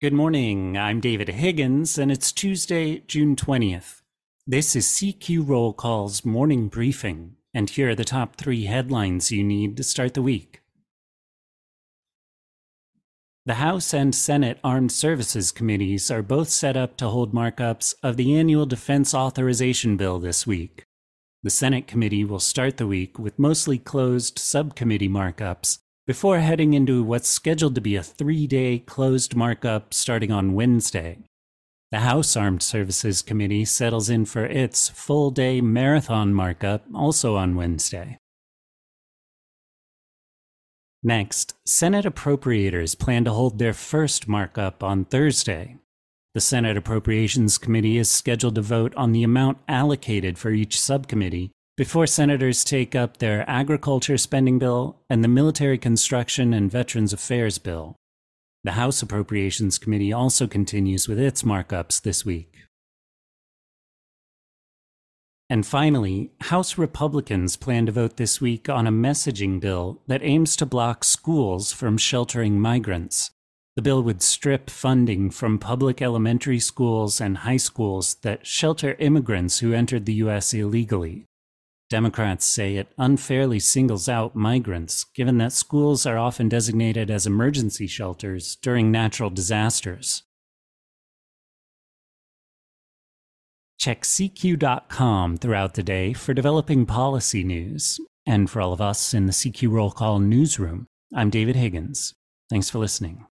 Good morning. I'm David Higgins, and it's Tuesday, June 20th. This is CQ Roll Call's morning briefing, and here are the top three headlines you need to start the week. The House and Senate Armed Services Committees are both set up to hold markups of the annual Defense Authorization Bill this week. The Senate committee will start the week with mostly closed subcommittee markups before heading into what's scheduled to be a three day closed markup starting on Wednesday. The House Armed Services Committee settles in for its full day marathon markup also on Wednesday. Next, Senate appropriators plan to hold their first markup on Thursday. The Senate Appropriations Committee is scheduled to vote on the amount allocated for each subcommittee before senators take up their agriculture spending bill and the military construction and veterans affairs bill. The House Appropriations Committee also continues with its markups this week. And finally, House Republicans plan to vote this week on a messaging bill that aims to block schools from sheltering migrants. The bill would strip funding from public elementary schools and high schools that shelter immigrants who entered the U.S. illegally. Democrats say it unfairly singles out migrants, given that schools are often designated as emergency shelters during natural disasters. Check CQ.com throughout the day for developing policy news. And for all of us in the CQ Roll Call newsroom, I'm David Higgins. Thanks for listening.